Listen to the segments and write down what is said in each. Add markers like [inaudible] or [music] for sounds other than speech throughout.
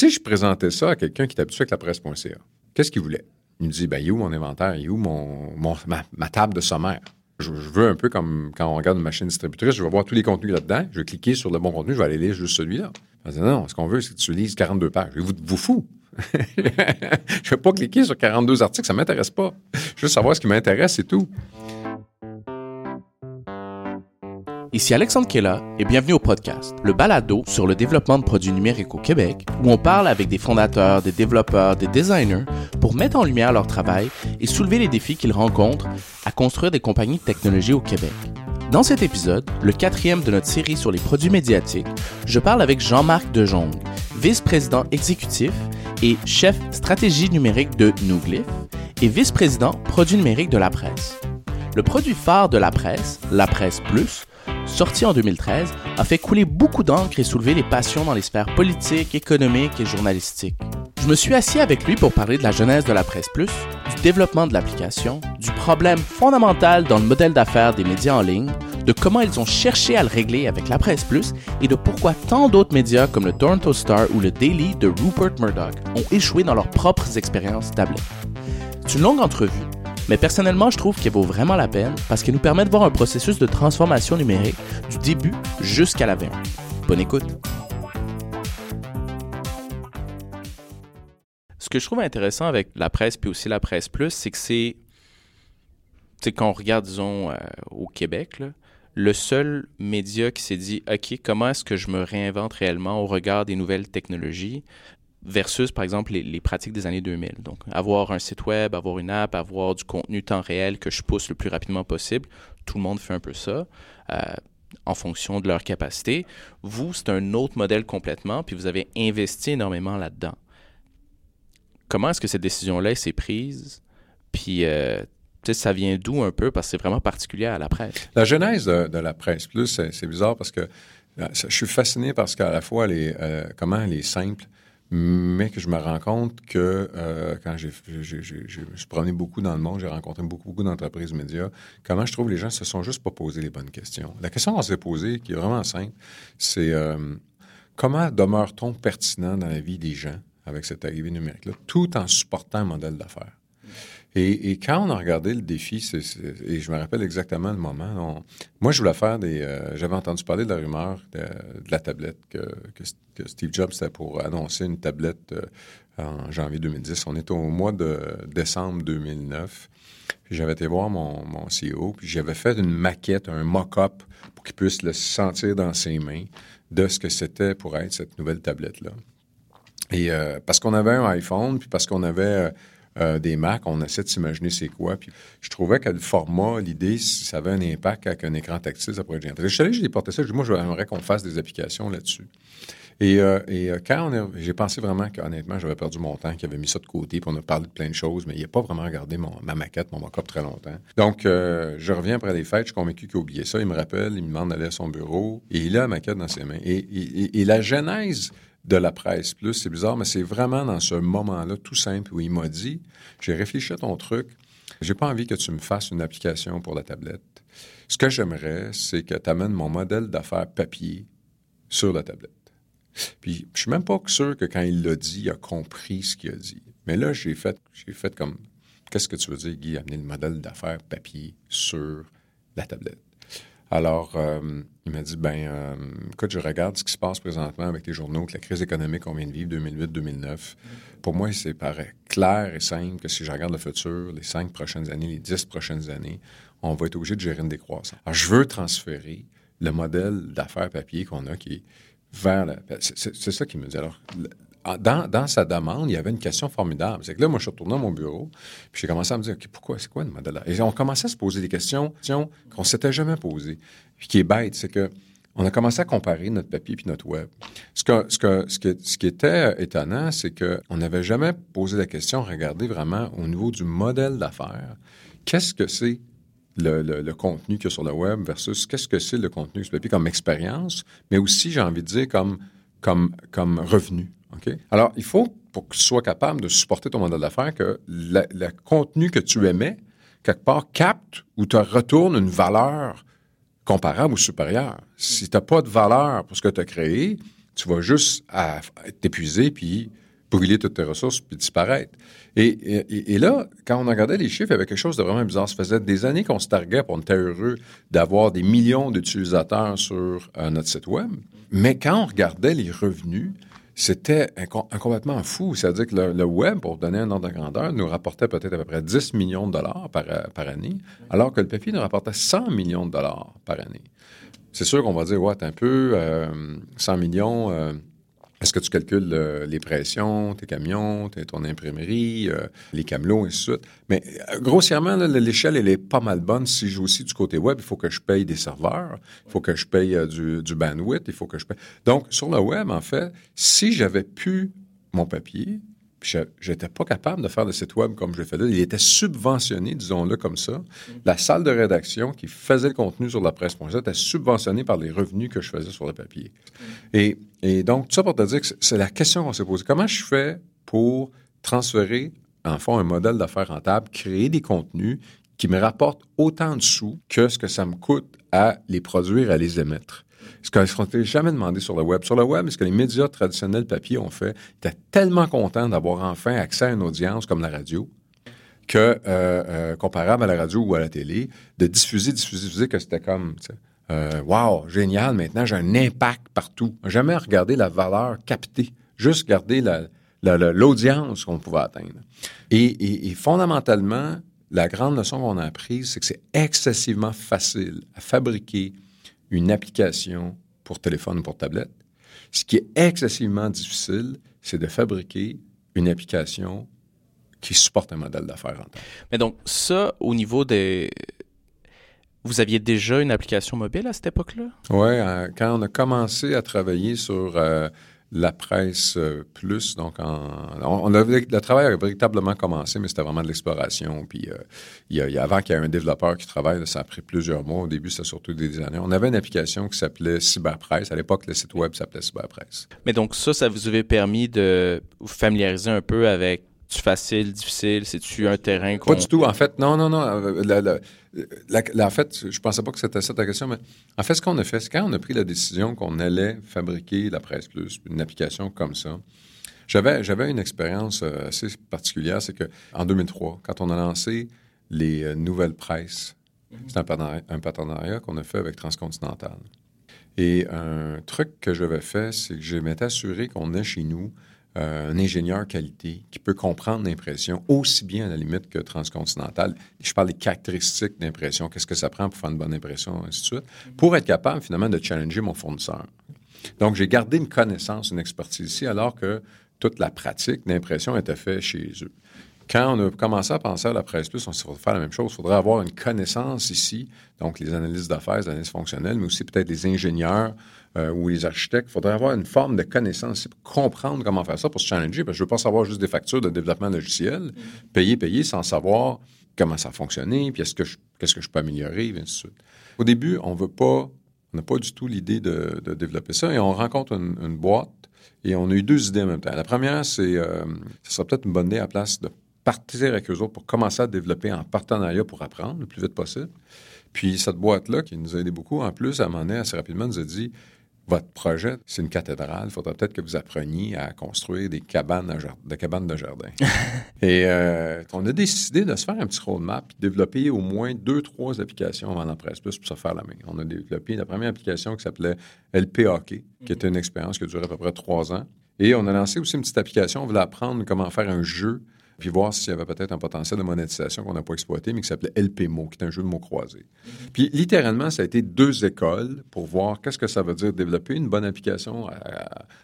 si je présentais ça à quelqu'un qui est habitué avec la presse.ca, qu'est-ce qu'il voulait? Il me dit, ben, il est où mon inventaire? Il est où mon, ma, table de sommaire? Je, veux un peu comme quand on regarde une machine distributrice, je vais voir tous les contenus là-dedans, je vais cliquer sur le bon contenu, je vais aller lire juste celui-là. Je dis, non, ce qu'on veut, c'est que tu lises 42 pages. Vous vous fous? [laughs] je ne vais pas cliquer sur 42 articles, ça ne m'intéresse pas. Je veux savoir ce qui m'intéresse, c'est tout. Ici Alexandre Kella et bienvenue au podcast, le balado sur le développement de produits numériques au Québec, où on parle avec des fondateurs, des développeurs, des designers pour mettre en lumière leur travail et soulever les défis qu'ils rencontrent à construire des compagnies de technologie au Québec. Dans cet épisode, le quatrième de notre série sur les produits médiatiques, je parle avec Jean-Marc Dejong, vice-président exécutif et chef stratégie numérique de Nouglyph et vice-président produits numériques de la presse. Le produit phare de la presse, la presse plus, sorti en 2013, a fait couler beaucoup d'encre et soulever les passions dans les sphères politiques, économiques et journalistiques. Je me suis assis avec lui pour parler de la genèse de la Presse Plus, du développement de l'application, du problème fondamental dans le modèle d'affaires des médias en ligne, de comment ils ont cherché à le régler avec la Presse Plus et de pourquoi tant d'autres médias comme le Toronto Star ou le Daily de Rupert Murdoch ont échoué dans leurs propres expériences tablées. C'est une longue entrevue mais personnellement, je trouve qu'elle vaut vraiment la peine parce qu'elle nous permet de voir un processus de transformation numérique du début jusqu'à la fin. Bonne écoute. Ce que je trouve intéressant avec la presse puis aussi la presse plus, c'est que c'est, quand on regarde, disons, euh, au Québec, le seul média qui s'est dit, OK, comment est-ce que je me réinvente réellement au regard des nouvelles technologies? Versus, par exemple, les, pratiques des années 2000. Donc, avoir un site web, avoir une app, avoir du contenu temps réel que je pousse le plus rapidement possible. Tout le monde fait un peu ça. Euh, en fonction de leur capacité. Vous, c'est un autre modèle complètement, puis vous avez investi énormément là-dedans. Comment est-ce que cette décision-là s'est prise? Puis, euh, ça vient d'où un peu? Parce que c'est vraiment particulier à la presse. La genèse de, la presse, plus, c'est bizarre parce que euh, je suis fasciné parce qu'à la fois, les, comment elle est simple, mais que je me rends compte que euh, quand j'ai, je suis promené beaucoup dans le monde, j'ai rencontré beaucoup, beaucoup d'entreprises médias, comment je trouve les gens se sont juste pas posé les bonnes questions? La question qu'on s'est posée, qui est vraiment simple, c'est euh, comment demeure-t-on pertinent dans la vie des gens avec cette arrivée numérique-là, tout en supportant un modèle d'affaires? Et, quand on a regardé le défi, et je me rappelle exactement le moment, moi, je voulais faire des... Euh, j'avais entendu parler de la rumeur de, la tablette que, Steve Jobs c'était pour annoncer une tablette euh, en janvier 2010. On était au mois de décembre 2009. Puis j'avais été voir mon, mon CEO, puis j'avais fait une maquette, un mock-up pour qu'il puisse le sentir dans ses mains de ce que c'était pour être cette nouvelle tablette-là. Et euh, parce qu'on avait un iPhone, puis parce qu'on avait euh, des Macs, on essaie de s'imaginer c'est quoi. Puis je trouvais que le format, l'idée, si ça avait un impact avec un écran tactile, ça pourrait être génial. Je suis allé, j'ai déporté ça, je dis, moi, j'aimerais qu'on fasse des applications là-dessus. Et, euh, euh, quand j'ai pensé vraiment qu'honnêtement, j'avais perdu mon temps, qu'il avait mis ça de côté, puis on a parlé de plein de choses, mais il n'a pas vraiment regardé ma maquette, mon mock-up très longtemps. Donc, je reviens après les fêtes, je suis convaincu qu'il a oublié ça. Il me rappelle, il me demande d'aller à son bureau, et il a la maquette dans ses mains. et la genèse de la presse plus. C'est bizarre, mais c'est vraiment dans ce moment-là, tout simple, où il m'a dit J'ai réfléchi à ton truc, j'ai pas envie que tu me fasses une application pour la tablette. Ce que j'aimerais, c'est que tu amènes mon modèle d'affaires papier sur la tablette. Puis, je suis même pas sûr que quand il l'a dit, il a compris ce qu'il a dit. Mais là, j'ai fait, j'ai fait comme Qu'est-ce que tu veux dire, Guy, amener le modèle d'affaires papier sur la tablette? Alors, euh, il m'a dit, ben, euh, écoute, je regarde ce qui se passe présentement avec les journaux, que la crise économique qu'on vient de vivre 2008-2009. Pour moi, c'est paraît clair et simple que si je regarde le futur, les cinq prochaines années, les dix prochaines années, on va être obligé de gérer une décroissance. Alors, je veux transférer le modèle d'affaires papier qu'on a qui est vers la... C'est ça qu'il me dit. Alors, dans, sa demande, il y avait une question formidable. C'est que là, moi, je suis retourné à mon bureau, puis j'ai commencé à me dire, OK, pourquoi, c'est quoi le modèle? Et on commençait à se poser des questions qu'on s'était jamais posées. Puis qui est bête, c'est que on a commencé à comparer notre papier puis notre web. Ce, que, ce, que, ce, ce qui était étonnant, c'est qu'on n'avait jamais posé la question, regardez vraiment au niveau du modèle d'affaires, qu'est-ce que c'est le, le, contenu qu'il y a sur le web versus qu'est-ce que c'est le contenu sur le papier comme expérience, mais aussi, j'ai envie de dire, comme, comme, comme revenu. Alors, il faut, pour que tu sois capable de supporter ton modèle d'affaires, que le contenu que tu émets, quelque part, capte ou te retourne une valeur comparable ou supérieure. Si tu n'as pas de valeur pour ce que tu as créé, tu vas juste t'épuiser puis brûler toutes tes ressources puis disparaître. Et, là, quand on regardait les chiffres, il y avait quelque chose de vraiment bizarre. Ça faisait des années qu'on se targuait, pour on était heureux d'avoir des millions d'utilisateurs sur euh, notre site web. Mais quand on regardait les revenus, c'était complètement fou. C'est-à-dire que le, web, pour donner un ordre de grandeur, nous rapportait peut-être à peu près 10 millions de dollars par, euh, par année, alors que le papier nous rapportait 100 millions de dollars par année. C'est sûr qu'on va dire, ouais, un peu, 100 euh, millions, est-ce que tu calcules euh, les pressions, tes camions, ton imprimerie, euh, les camelots, et ainsi? Mais euh, grossièrement, l'échelle, elle est pas mal bonne. Si je joue aussi du côté web, il faut que je paye des serveurs, il faut que je paye du, du, bandwidth, il faut que je paye. Donc, sur le web, en fait, si j'avais pu mon papier, puis j'étais pas capable de faire de site web comme je le faisais. Il était subventionné, disons-le comme ça. La salle de rédaction qui faisait le contenu sur la presse.com était subventionnée par les revenus que je faisais sur le papier. Et, et donc, tout ça pour te dire que c'est la question qu'on s'est posée. Comment je fais pour transférer, en fond, un modèle d'affaires rentable, créer des contenus qui me rapportent autant de sous que ce que ça me coûte à les produire, à les émettre? Ce qu'on ne jamais demandé sur le web. Sur le web, ce que les médias traditionnels papier ont fait, ils étaient tellement contents d'avoir enfin accès à une audience comme la radio que, euh, euh, comparable à la radio ou à la télé, de diffuser, diffuser, diffuser, que c'était comme, euh, wow, génial, maintenant j'ai un impact partout. Jamais regarder la valeur captée, juste garder l'audience qu'on pouvait atteindre. Et, et, fondamentalement, la grande leçon qu'on a apprise, c'est que c'est excessivement facile à fabriquer, une application pour téléphone ou pour tablette. Ce qui est excessivement difficile, c'est de fabriquer une application qui supporte un modèle d'affaires rentable. Mais donc, ça, au niveau des. Vous aviez déjà une application mobile à cette époque-là? Oui, euh, quand on a commencé à travailler sur euh, la presse euh, plus. Donc, on, le travail a véritablement commencé, mais c'était vraiment de l'exploration. Puis, euh, il y a, avant qu'il y ait un développeur qui travaille, ça a pris plusieurs mois. Au début, c'était surtout des années. On avait une application qui s'appelait Cyberpresse. À l'époque, le site web s'appelait Cyberpresse. Mais donc, ça, ça vous avait permis de vous familiariser un peu avec facile, difficile? C'est-tu un terrain Pas du tout. En fait, non, non, non. Euh, en fait, je pensais pas que c'était ça ta question, mais en fait, ce qu'on a fait, c'est quand on a pris la décision qu'on allait fabriquer la Presse Plus, une application comme ça, j'avais, j'avais une expérience euh, assez particulière, c'est qu'en 2003, quand on a lancé les euh, nouvelles presses, mhm. c'est un partenariat, qu'on a fait avec Transcontinental. Et un truc que j'avais fait, c'est que je m'étais assuré qu'on ait chez nous euh, un ingénieur qualité qui peut comprendre l'impression aussi bien à la limite que transcontinental. Je parle des caractéristiques d'impression, qu'est-ce que ça prend pour faire une bonne impression, ainsi de suite, pour être capable finalement de challenger mon fournisseur. Donc, j'ai gardé une connaissance, une expertise ici, alors que toute la pratique d'impression était faite chez eux. Quand on a commencé à penser à la presse plus, on s'est dit faire la même chose. Il faudrait avoir une connaissance ici, donc les analyses d'affaires, les analyses fonctionnelles, mais aussi peut-être les ingénieurs euh, ou les architectes. Il faudrait avoir une forme de connaissance pour comprendre comment faire ça, pour se challenger, parce que je ne veux pas savoir juste des factures de développement logiciel, mm-hmm. payer, payer, sans savoir comment ça a fonctionné, puis que qu'est-ce que je peux améliorer, et ainsi de suite. Au début, on veut pas, on n'a pas du tout l'idée de, développer ça, et on rencontre une, boîte, et on a eu deux idées en même temps. La première, c'est, euh, ce serait peut-être une bonne idée à la place de partir avec eux autres pour commencer à développer en partenariat pour apprendre le plus vite possible. Puis cette boîte-là, qui nous a aidé beaucoup, en plus, à un moment donné, assez rapidement, nous a dit votre projet, c'est une cathédrale. Il faudrait peut-être que vous appreniez à construire des cabanes, de, cabanes de jardin. [laughs] Et euh, on a décidé de se faire un petit roadmap et développer au moins deux, trois applications avant presse plus pour se faire la main. On a développé la première application qui s'appelait LP Hockey, qui était une expérience qui a duré à peu près trois ans. Et on a lancé aussi une petite application. On voulait apprendre comment faire un jeu puis voir s'il y avait peut-être un potentiel de monétisation qu'on n'a pas exploité, mais qui s'appelait LPMO, qui est un jeu de mots croisés. Mm-hmm. Puis littéralement, ça a été deux écoles pour voir qu'est-ce que ça veut dire développer une bonne application,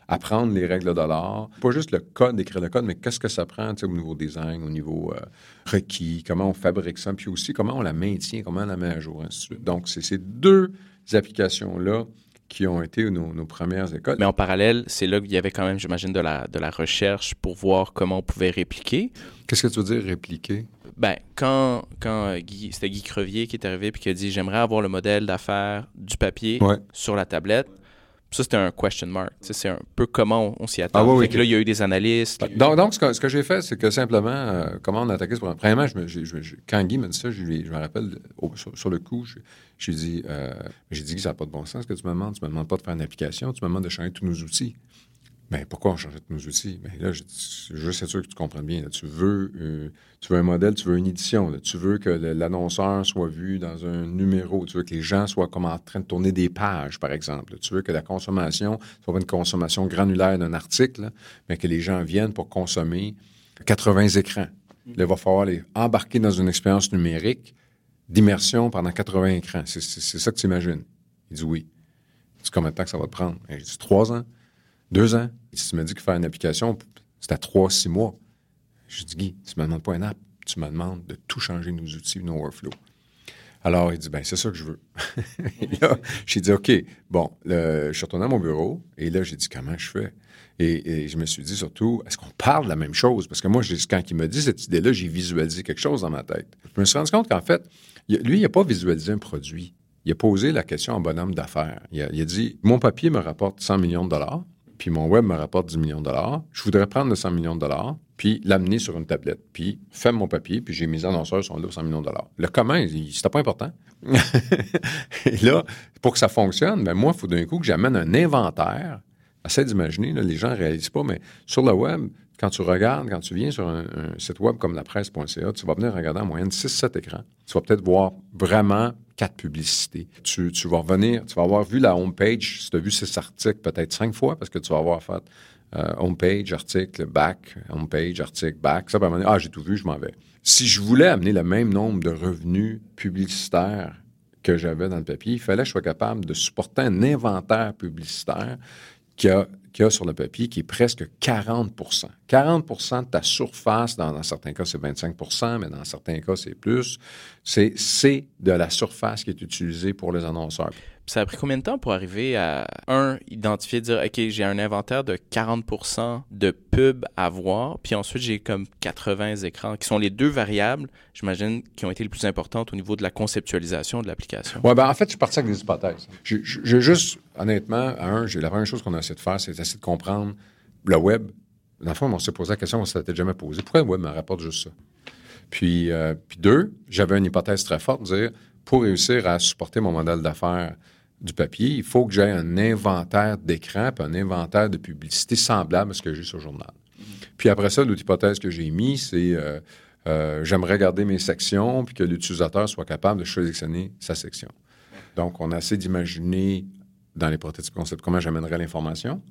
apprendre les règles de l'art. Pas juste le code, écrire le code, mais qu'est-ce que ça prend au niveau design, au niveau euh, requis, comment on fabrique ça, puis aussi comment on la maintient, comment on la met à jour, ainsi de suite. Donc, c'est ces deux applications-là qui ont été nos, premières écoles. Mais en parallèle, c'est là qu'il y avait quand même, j'imagine, de la, de la recherche pour voir comment on pouvait répliquer. Qu'est-ce que tu veux dire, répliquer? Ben, quand, quand euh, Guy, c'était Guy Crevier qui est arrivé et qui a dit J'aimerais avoir le modèle d'affaires du papier sur la tablette, Ça, c'était un question mark. C'est un peu comment on, s'y attend. Ah oui, là, il y a eu des analystes. Donc, donc ce que, j'ai fait, c'est que simplement, euh, comment on a attaqué ce problème. Premièrement, je quand Guy m'a dit ça, je, me rappelle, sur, le coup, j'ai dit, euh, j'ai dit que ça n'a pas de bon sens ce que tu me demandes. Tu ne me demandes pas de faire une application, tu me demandes de changer tous nos outils. Mais ben, pourquoi on changeait tous nos outils? Mais ben, là, je, je veux sûr que tu comprends bien. tu, veux, euh, tu veux un modèle, tu veux une édition. tu veux que l'annonceur soit vu dans un numéro. Tu veux que les gens soient comme en train de tourner des pages, par exemple. Tu veux que la consommation soit une consommation granulaire d'un article, mais que les gens viennent pour consommer 80 écrans. Il va falloir les embarquer dans une expérience numérique d'immersion pendant 80 écrans. C'est ça que tu imagines? Il dit oui. Tu combien de temps que ça va te prendre? Il dit trois ans. Deux ans. Si tu me dis que faire une application, c'est à trois, six mois. Je dis, Guy, tu ne me demandes pas une app, tu me demandes de tout changer nos outils, nos workflows. Alors, il dit, ben c'est ça que je veux. [laughs] j'ai dit, OK, bon, je suis retourné à mon bureau et là, j'ai dit, comment je fais? Et, je me suis dit surtout, est-ce qu'on parle de la même chose? Parce que moi, quand il m'a dit cette idée-là, j'ai visualisé quelque chose dans ma tête. Je me suis rendu compte qu'en fait, lui, il n'a pas visualisé un produit. Il a posé la question en bonhomme d'affaires. Il, il a dit, mon papier me rapporte 100 millions de dollars puis mon web me rapporte 10 millions de dollars. Je voudrais prendre le 100 millions de dollars, puis l'amener sur une tablette, puis faire mon papier, puis j'ai mes annonceurs sont là pour 100 millions de dollars. Le comment, c'était pas important. [laughs] Et là, pour que ça fonctionne, ben moi, il faut d'un coup que j'amène un inventaire. Essaye d'imaginer, les gens ne réalisent pas, mais sur le web, quand tu regardes, quand tu viens sur un, site web comme la presse.ca, tu vas venir regarder en moyenne 6-7 écrans. Tu vas peut-être voir vraiment quatre publicités. Tu, vas revenir, tu vas avoir vu la home page, si tu as vu ces articles peut-être cinq fois, parce que tu vas avoir fait euh, home page, article, back, home page, article, back. Ça va dire, ah, j'ai tout vu, je m'en vais. Si je voulais amener le même nombre de revenus publicitaires que j'avais dans le papier, il fallait que je sois capable de supporter un inventaire publicitaire qui a sur le papier, qui est presque 40% 40% de ta surface, dans, certains cas, c'est 25% mais dans certains cas, c'est plus. C'est de la surface qui est utilisée pour les annonceurs. Ça a pris combien de temps pour arriver à, un, identifier, dire, OK, j'ai un inventaire de 40% de pubs à voir, puis ensuite, j'ai comme 80 écrans, qui sont les deux variables, j'imagine, qui ont été les plus importantes au niveau de la conceptualisation de l'application. Oui, ben en fait, je suis parti avec des hypothèses. J'ai juste, honnêtement, un, la première chose qu'on a essayé de faire, c'est d'essayer de comprendre le web. Dans le fond, on s'est posé la question, on ne s'était jamais posé. Pourquoi le web me rapporte juste ça? Puis, euh, puis deux, j'avais une hypothèse très forte, dire, pour réussir à supporter mon modèle d'affaires du papier, il faut que j'aie un inventaire d'écran puis un inventaire de publicité semblable à ce que j'ai sur le journal. Puis après ça, l'autre hypothèse que j'ai mis, c'est euh, euh, j'aimerais garder mes sections puis que l'utilisateur soit capable de sélectionner sa section. Donc, on a essayé d'imaginer dans les prototypes concepts comment j'amènerais l'information,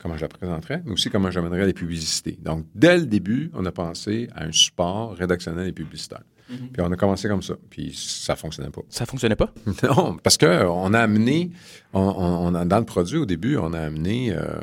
comment je la présenterais, mais aussi comment j'amènerais les publicités. Donc, dès le début, on a pensé à un support rédactionnel et publicitaire. Mhm. Puis on a commencé comme ça. Puis ça fonctionnait pas. Ça fonctionnait pas? [laughs] non, parce qu'on a amené, on, dans le produit au début, on a amené euh,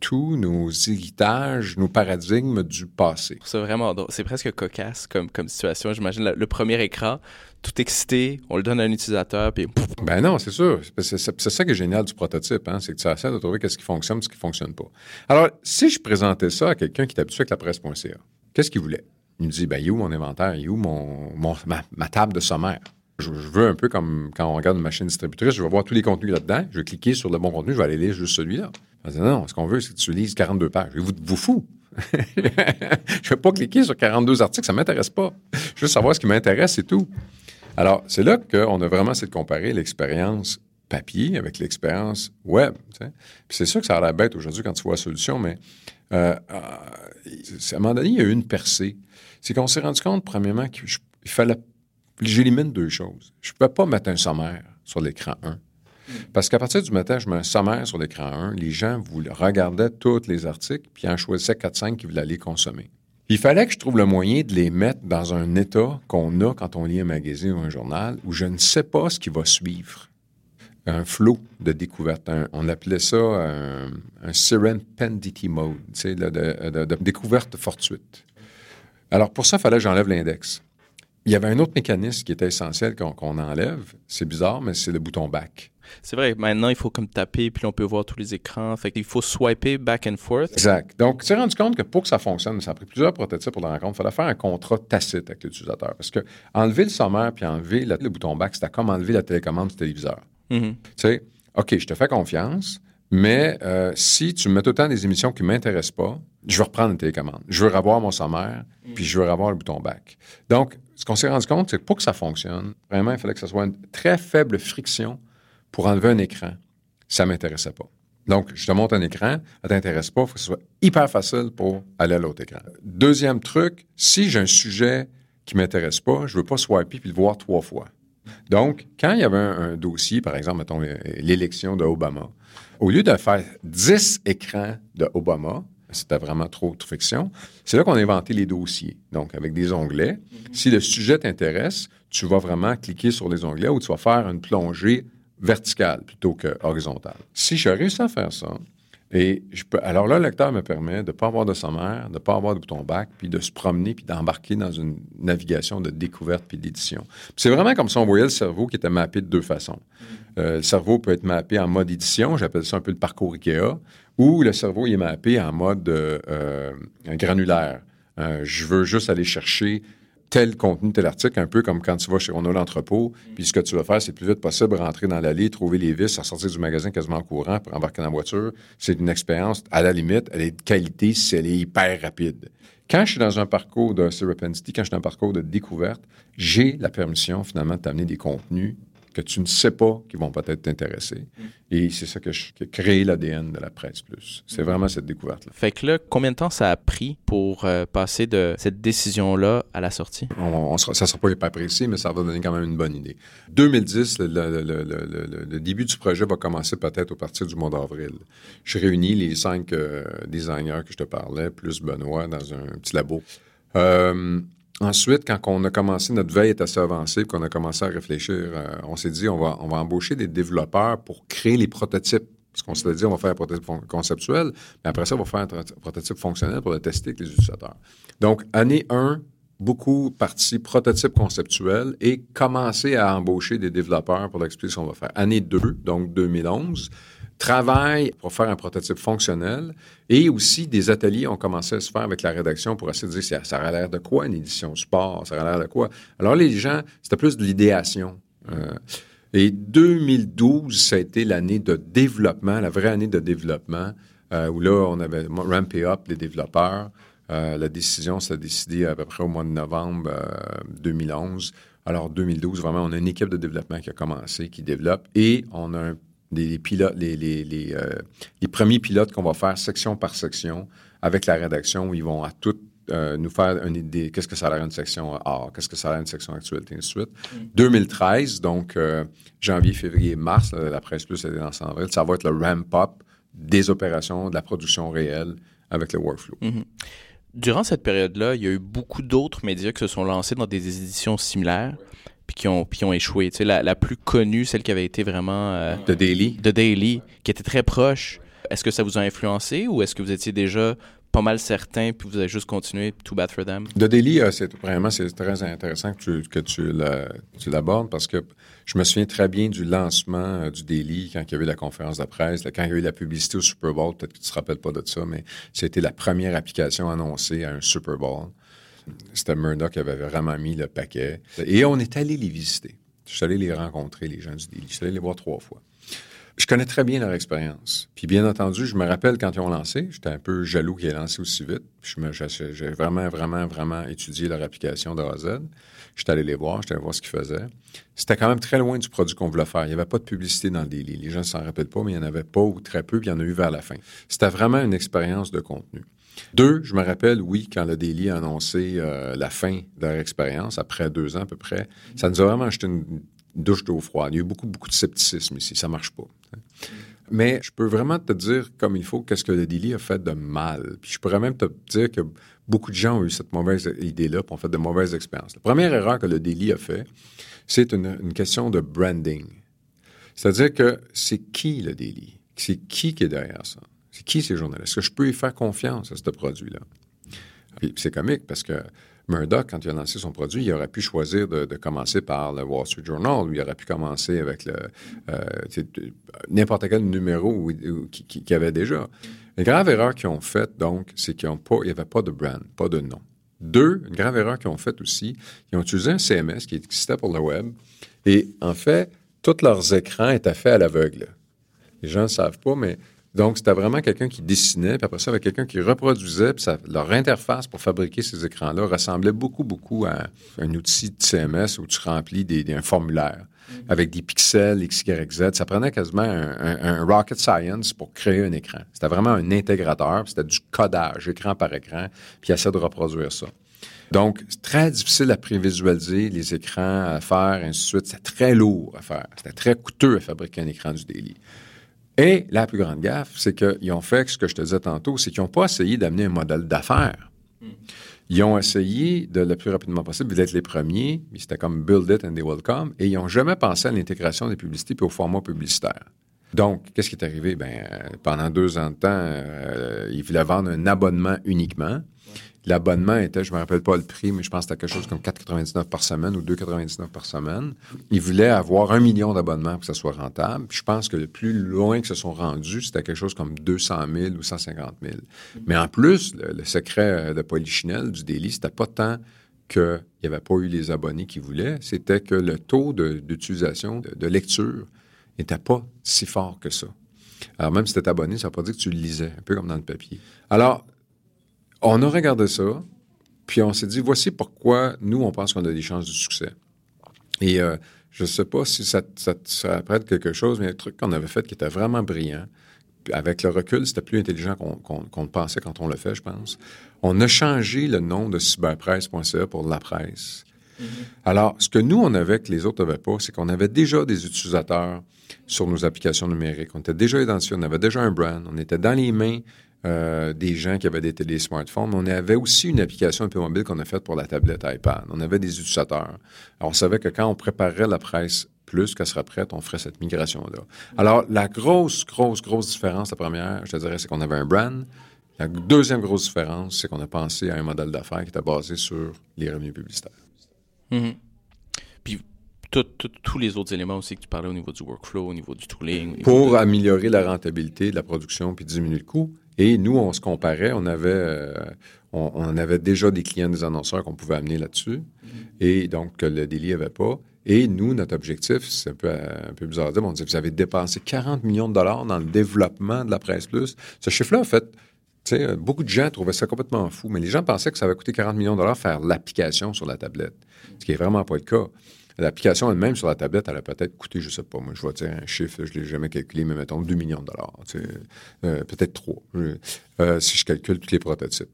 tous nos héritages, nos paradigmes du passé. C'est vraiment C'est presque cocasse comme, comme situation. J'imagine le, premier écran, tout excité, on le donne à un utilisateur, puis... Ben non, c'est sûr. C'est ça qui est génial du prototype, hein, c'est que tu essaies de trouver qu'est-ce qui fonctionne, ce qui fonctionne pas. Alors, si je présentais ça à quelqu'un qui est habitué avec la presse.ca, qu'est-ce qu'il voulait? Il me dit, ben, il est où mon inventaire? Il est où mon, ma, table de sommaire? Je, veux un peu comme quand on regarde une machine distributrice, je vais voir tous les contenus là-dedans, je vais cliquer sur le bon contenu, je vais aller lire juste celui-là. Non, ce qu'on veut, c'est que tu lises 42 pages. Vous vous fous. [laughs] je ne vais pas cliquer sur 42 articles, ça ne m'intéresse pas. Je veux savoir ce qui m'intéresse, c'est tout. Alors, c'est là qu'on a vraiment essayé de comparer l'expérience papier avec l'expérience web. Puis c'est sûr que ça a l'air bête aujourd'hui quand tu vois la solution, mais euh, euh, à un moment donné, il y a eu une percée c'est qu'on s'est rendu compte, premièrement, qu'il fallait. J'élimine deux choses. Je ne pouvais pas mettre un sommaire sur l'écran 1. Parce qu'à partir du matin, je mets un sommaire sur l'écran 1, les gens regardaient tous les articles, puis en choisissaient 4-5 qu'ils voulaient aller consommer. Il fallait que je trouve le moyen de les mettre dans un état qu'on a quand on lit un magazine ou un journal, où je ne sais pas ce qui va suivre. Un flot de découverte. on appelait ça un, un mode, de, de, de découverte fortuite. Alors, pour ça, il fallait que j'enlève l'index. Il y avait un autre mécanisme qui était essentiel qu'on enlève. C'est bizarre, mais c'est le bouton back. C'est vrai, maintenant, il faut comme taper, puis on peut voir tous les écrans. Fait qu'il faut swiper back and forth. Exact. Donc, tu t'es rendu compte que pour que ça fonctionne, ça a pris plusieurs prototypes pour la rencontre. Il fallait faire un contrat tacite avec l'utilisateur. Parce que enlever le sommaire puis enlever le bouton back, c'était comme enlever la télécommande du téléviseur. Mm-hmm. Tu sais, OK, je te fais confiance, mais euh, si tu me mets temps des émissions qui ne m'intéressent pas, je vais reprendre une télécommande. Je veux revoir mon sommaire, puis je veux revoir le bouton back. Donc, ce qu'on s'est rendu compte, c'est que pour que ça fonctionne, vraiment, il fallait que ce soit une très faible friction pour enlever un écran. Ça ne m'intéressait pas. Donc, je te montre un écran, ça ne t'intéresse pas, il faut que ce soit hyper facile pour aller à l'autre écran. Deuxième truc, si j'ai un sujet qui ne m'intéresse pas, je ne veux pas swiper puis le voir trois fois. Donc, quand il y avait un, dossier, par exemple, mettons l'élection de Obama, au lieu de faire 10 écrans de Obama, c'était vraiment trop de friction, c'est là qu'on a inventé les dossiers. Donc, avec des onglets. Si le sujet t'intéresse, tu vas vraiment cliquer sur les onglets ou tu vas faire une plongée verticale plutôt que horizontale. Si je réussi à faire ça, et alors là, le lecteur me permet de ne pas avoir de sommaire, de ne pas avoir de bouton back, puis de se promener, puis d'embarquer dans une navigation de découverte puis d'édition. C'est vraiment comme si on voyait le cerveau qui était mappé de deux façons. Euh, le cerveau peut être mappé en mode édition, j'appelle ça un peu le parcours IKEA, ou le cerveau est mappé en mode euh, granulaire. Euh, je veux juste aller chercher tel contenu, tel article, un peu comme quand tu vas chez Renault l'entrepôt, puis ce que tu vas faire, c'est le plus vite possible rentrer dans l'allée, trouver les vis, sortir du magasin quasiment en courant pour embarquer dans la voiture. C'est une expérience, à la limite, elle est de qualité si elle est hyper rapide. Quand je suis dans un parcours de serendipity, quand je suis dans un parcours de découverte, j'ai la permission finalement de t'amener des contenus que tu ne sais pas qui vont peut-être t'intéresser. Mm. Et c'est ça que je, qui a créé l'ADN de la presse plus. C'est vraiment cette découverte-là. Fait que là, combien de temps ça a pris pour euh, passer de cette décision-là à la sortie? On, ça ne sera pas hyper précis, mais ça va donner quand même une bonne idée. 2010, le, début du projet va commencer peut-être au partir du mois d'avril. Je réunis les cinq euh, designers que je te parlais, plus Benoît, dans un petit labo. Euh, Ensuite, quand on a commencé, notre veille est assez avancée, qu'on a commencé à réfléchir, euh, on s'est dit, on va, on va embaucher des développeurs pour créer les prototypes. Parce qu'on s'est dit, on va faire un prototype conceptuel, mais après ça, on va faire un prototype fonctionnel pour le tester avec les utilisateurs. Donc, année 1, beaucoup partie prototype conceptuel et commencer à embaucher des développeurs pour expliquer ce qu'on va faire. Année 2, donc 2011, travail pour faire un prototype fonctionnel et aussi des ateliers ont commencé à se faire avec la rédaction pour essayer de dire ça, ça a l'air de quoi une édition sport, ça a l'air de quoi? Alors les gens, c'était plus de l'idéation. Euh, et 2012, ça a été l'année de développement, la vraie année de développement, euh, où là, on avait rampé up les développeurs. Euh, la décision s'est décidée à peu près au mois de novembre 2011. Alors 2012, vraiment, on a une équipe de développement qui a commencé, qui développe, et on a un les, pilotes, les, les, les, euh, les premiers pilotes qu'on va faire section par section avec la rédaction où ils vont à tout euh, nous faire une idée, qu'est-ce que ça a l'air une section A, qu'est-ce que ça a l'air une section actualité, et ainsi de suite. 2013, mm. donc euh, janvier, février, mars, la presse plus est dans avril, ça va être le ramp-up des opérations, de la production réelle avec le workflow. Mm-hmm. Durant cette période-là, il y a eu beaucoup d'autres médias qui se sont lancés dans des éditions similaires puis qui ont, qui ont échoué. Tu sais, la, la, plus connue, celle qui avait été vraiment... Euh, The Daily. The Daily, qui était très proche. Est-ce que ça vous a influencé ou est-ce que vous étiez déjà pas mal certain puis vous avez juste continué too bad for them? The Daily, euh, c'est vraiment c'est très intéressant que tu, que tu, tu l'abordes parce que je me souviens très bien du lancement euh, du Daily quand il y avait la conférence de presse, quand il y a eu la publicité au Super Bowl. Peut-être que tu te rappelles pas de ça, mais c'était la première application annoncée à un Super Bowl. C'était Murdoch qui avait vraiment mis le paquet. Et on est allé les visiter. Je suis allé les rencontrer, les gens du Daily. Je suis allé les voir trois fois. Je connais très bien leur expérience. Puis bien entendu, je me rappelle quand ils ont lancé, j'étais un peu jaloux qu'ils aient lancé aussi vite. J'ai vraiment, vraiment, vraiment étudié leur application de A à Z. J'étais allé les voir, j'étais allé voir ce qu'ils faisaient. C'était quand même très loin du produit qu'on voulait faire. Il n'y avait pas de publicité dans le Daily. Les gens ne s'en rappellent pas, mais il n'y en avait pas ou très peu, puis il y en a eu vers la fin. C'était vraiment une expérience de contenu. Deux, je me rappelle, oui, quand le Daily a annoncé euh, la fin de leur expérience, après deux ans à peu près, ça nous a vraiment acheté une douche d'eau froide. Il y a eu beaucoup, beaucoup de scepticisme ici. Ça marche pas. Mais je peux vraiment te dire comme il faut qu'est-ce que le Daily a fait de mal. Puis je pourrais même te dire que beaucoup de gens ont eu cette mauvaise idée-là, pour ont fait de mauvaises expériences. La première erreur que le Daily a fait, c'est une, une question de branding. C'est-à-dire que c'est qui le Daily? C'est qui qui est derrière ça? Qui ces journalistes? Est-ce que je peux y faire confiance à ce produit-là? c'est comique parce que Murdoch, quand il a lancé son produit, il aurait pu choisir de, commencer par le Wall Street Journal, ou il aurait pu commencer avec le euh, n'importe quel numéro qu'il y avait déjà. La grave erreur qu'ils ont faite, donc, c'est qu'il n'y avait pas de brand, pas de nom. Deux, une grave erreur qu'ils ont faite aussi, ils ont utilisé un CMS qui existait pour le web, et en fait, tous leurs écrans étaient faits à l'aveugle. Les gens ne savent pas, mais donc, c'était vraiment quelqu'un qui dessinait, puis après ça, avec quelqu'un qui reproduisait, puis ça, leur interface pour fabriquer ces écrans-là ressemblait beaucoup, beaucoup à un outil de CMS où tu remplis des, un formulaire mm-hmm. avec des pixels, X, Y, Z. Ça prenait quasiment un, rocket science pour créer un écran. C'était vraiment un intégrateur, c'était du codage, écran par écran, puis il essaie de reproduire ça. Donc, c'est très difficile à prévisualiser les écrans à faire, ainsi de suite. C'était très lourd à faire. C'était très coûteux à fabriquer un écran du daily. Et la plus grande gaffe, c'est qu'ils ont fait ce que je te disais tantôt, c'est qu'ils n'ont pas essayé d'amener un modèle d'affaires. Ils ont essayé de le plus rapidement possible d'être les premiers, c'était comme build it and they will come, et ils n'ont jamais pensé à l'intégration des publicités et au format publicitaire. Donc, qu'est-ce qui est arrivé? Ben, euh, pendant deux ans de temps, euh, ils voulaient vendre un abonnement uniquement. L'abonnement était, je ne me rappelle pas le prix, mais je pense que c'était quelque chose comme 4,99 par semaine ou 2,99 par semaine. Ils voulaient avoir un million d'abonnements pour que ça soit rentable. je pense que le plus loin que se sont rendus, c'était quelque chose comme 200 000 ou 150 000. Mais en plus, le, secret de Polichinelle, du Daily, c'était pas tant qu'il n'y avait pas eu les abonnés qui voulaient, c'était que le taux d'utilisation, de, lecture, n'était pas si fort que ça. Alors, même si tu abonné, ça ne pas dire que tu le lisais, un peu comme dans le papier. Alors, on a regardé ça, puis on s'est dit, voici pourquoi nous, on pense qu'on a des chances de succès. Et euh, je ne sais pas si ça, ça, ça prête quelque chose, mais un truc qu'on avait fait qui était vraiment brillant, avec le recul, c'était plus intelligent qu'on le pensait quand on l'a fait, je pense. On a changé le nom de cyberpresse.ca pour la presse. Mm-hmm. Alors, ce que nous, on avait que les autres n'avaient pas, c'est qu'on avait déjà des utilisateurs sur nos applications numériques. On était déjà identifiés, on avait déjà un brand, on était dans les mains euh, des gens qui avaient des télé smartphones. On avait aussi une application un peu mobile qu'on a faite pour la tablette iPad. On avait des utilisateurs. Alors, on savait que quand on préparerait la presse plus qu'elle sera prête, on ferait cette migration-là. Alors, la grosse, grosse, grosse différence, la première, je te dirais, c'est qu'on avait un brand. La deuxième grosse différence, c'est qu'on a pensé à un modèle d'affaires qui était basé sur les revenus publicitaires. Mm-hmm. Puis, tous les autres éléments aussi que tu parlais au niveau du workflow, au niveau du tooling. Pour améliorer la rentabilité de la production puis diminuer le coût. Et nous, on se comparait, on avait, euh, on, avait déjà des clients, des annonceurs qu'on pouvait amener là-dessus, mm-hmm. et donc que le délit avait pas. Et nous, notre objectif, c'est un peu, un peu bizarre à dire, mais on dit, vous avez dépensé 40 millions de dollars dans le développement de la presse plus. Ce chiffre-là, en fait, beaucoup de gens trouvaient ça complètement fou, mais les gens pensaient que ça avait coûté 40 millions de dollars faire l'application sur la tablette, ce qui n'est vraiment pas le cas. L'application elle-même sur la tablette, elle a peut-être coûté, je ne sais pas, moi, je vais dire un chiffre, je ne l'ai jamais calculé, mais mettons 2 millions de dollars, euh, peut-être 3, euh, si je calcule tous les prototypes.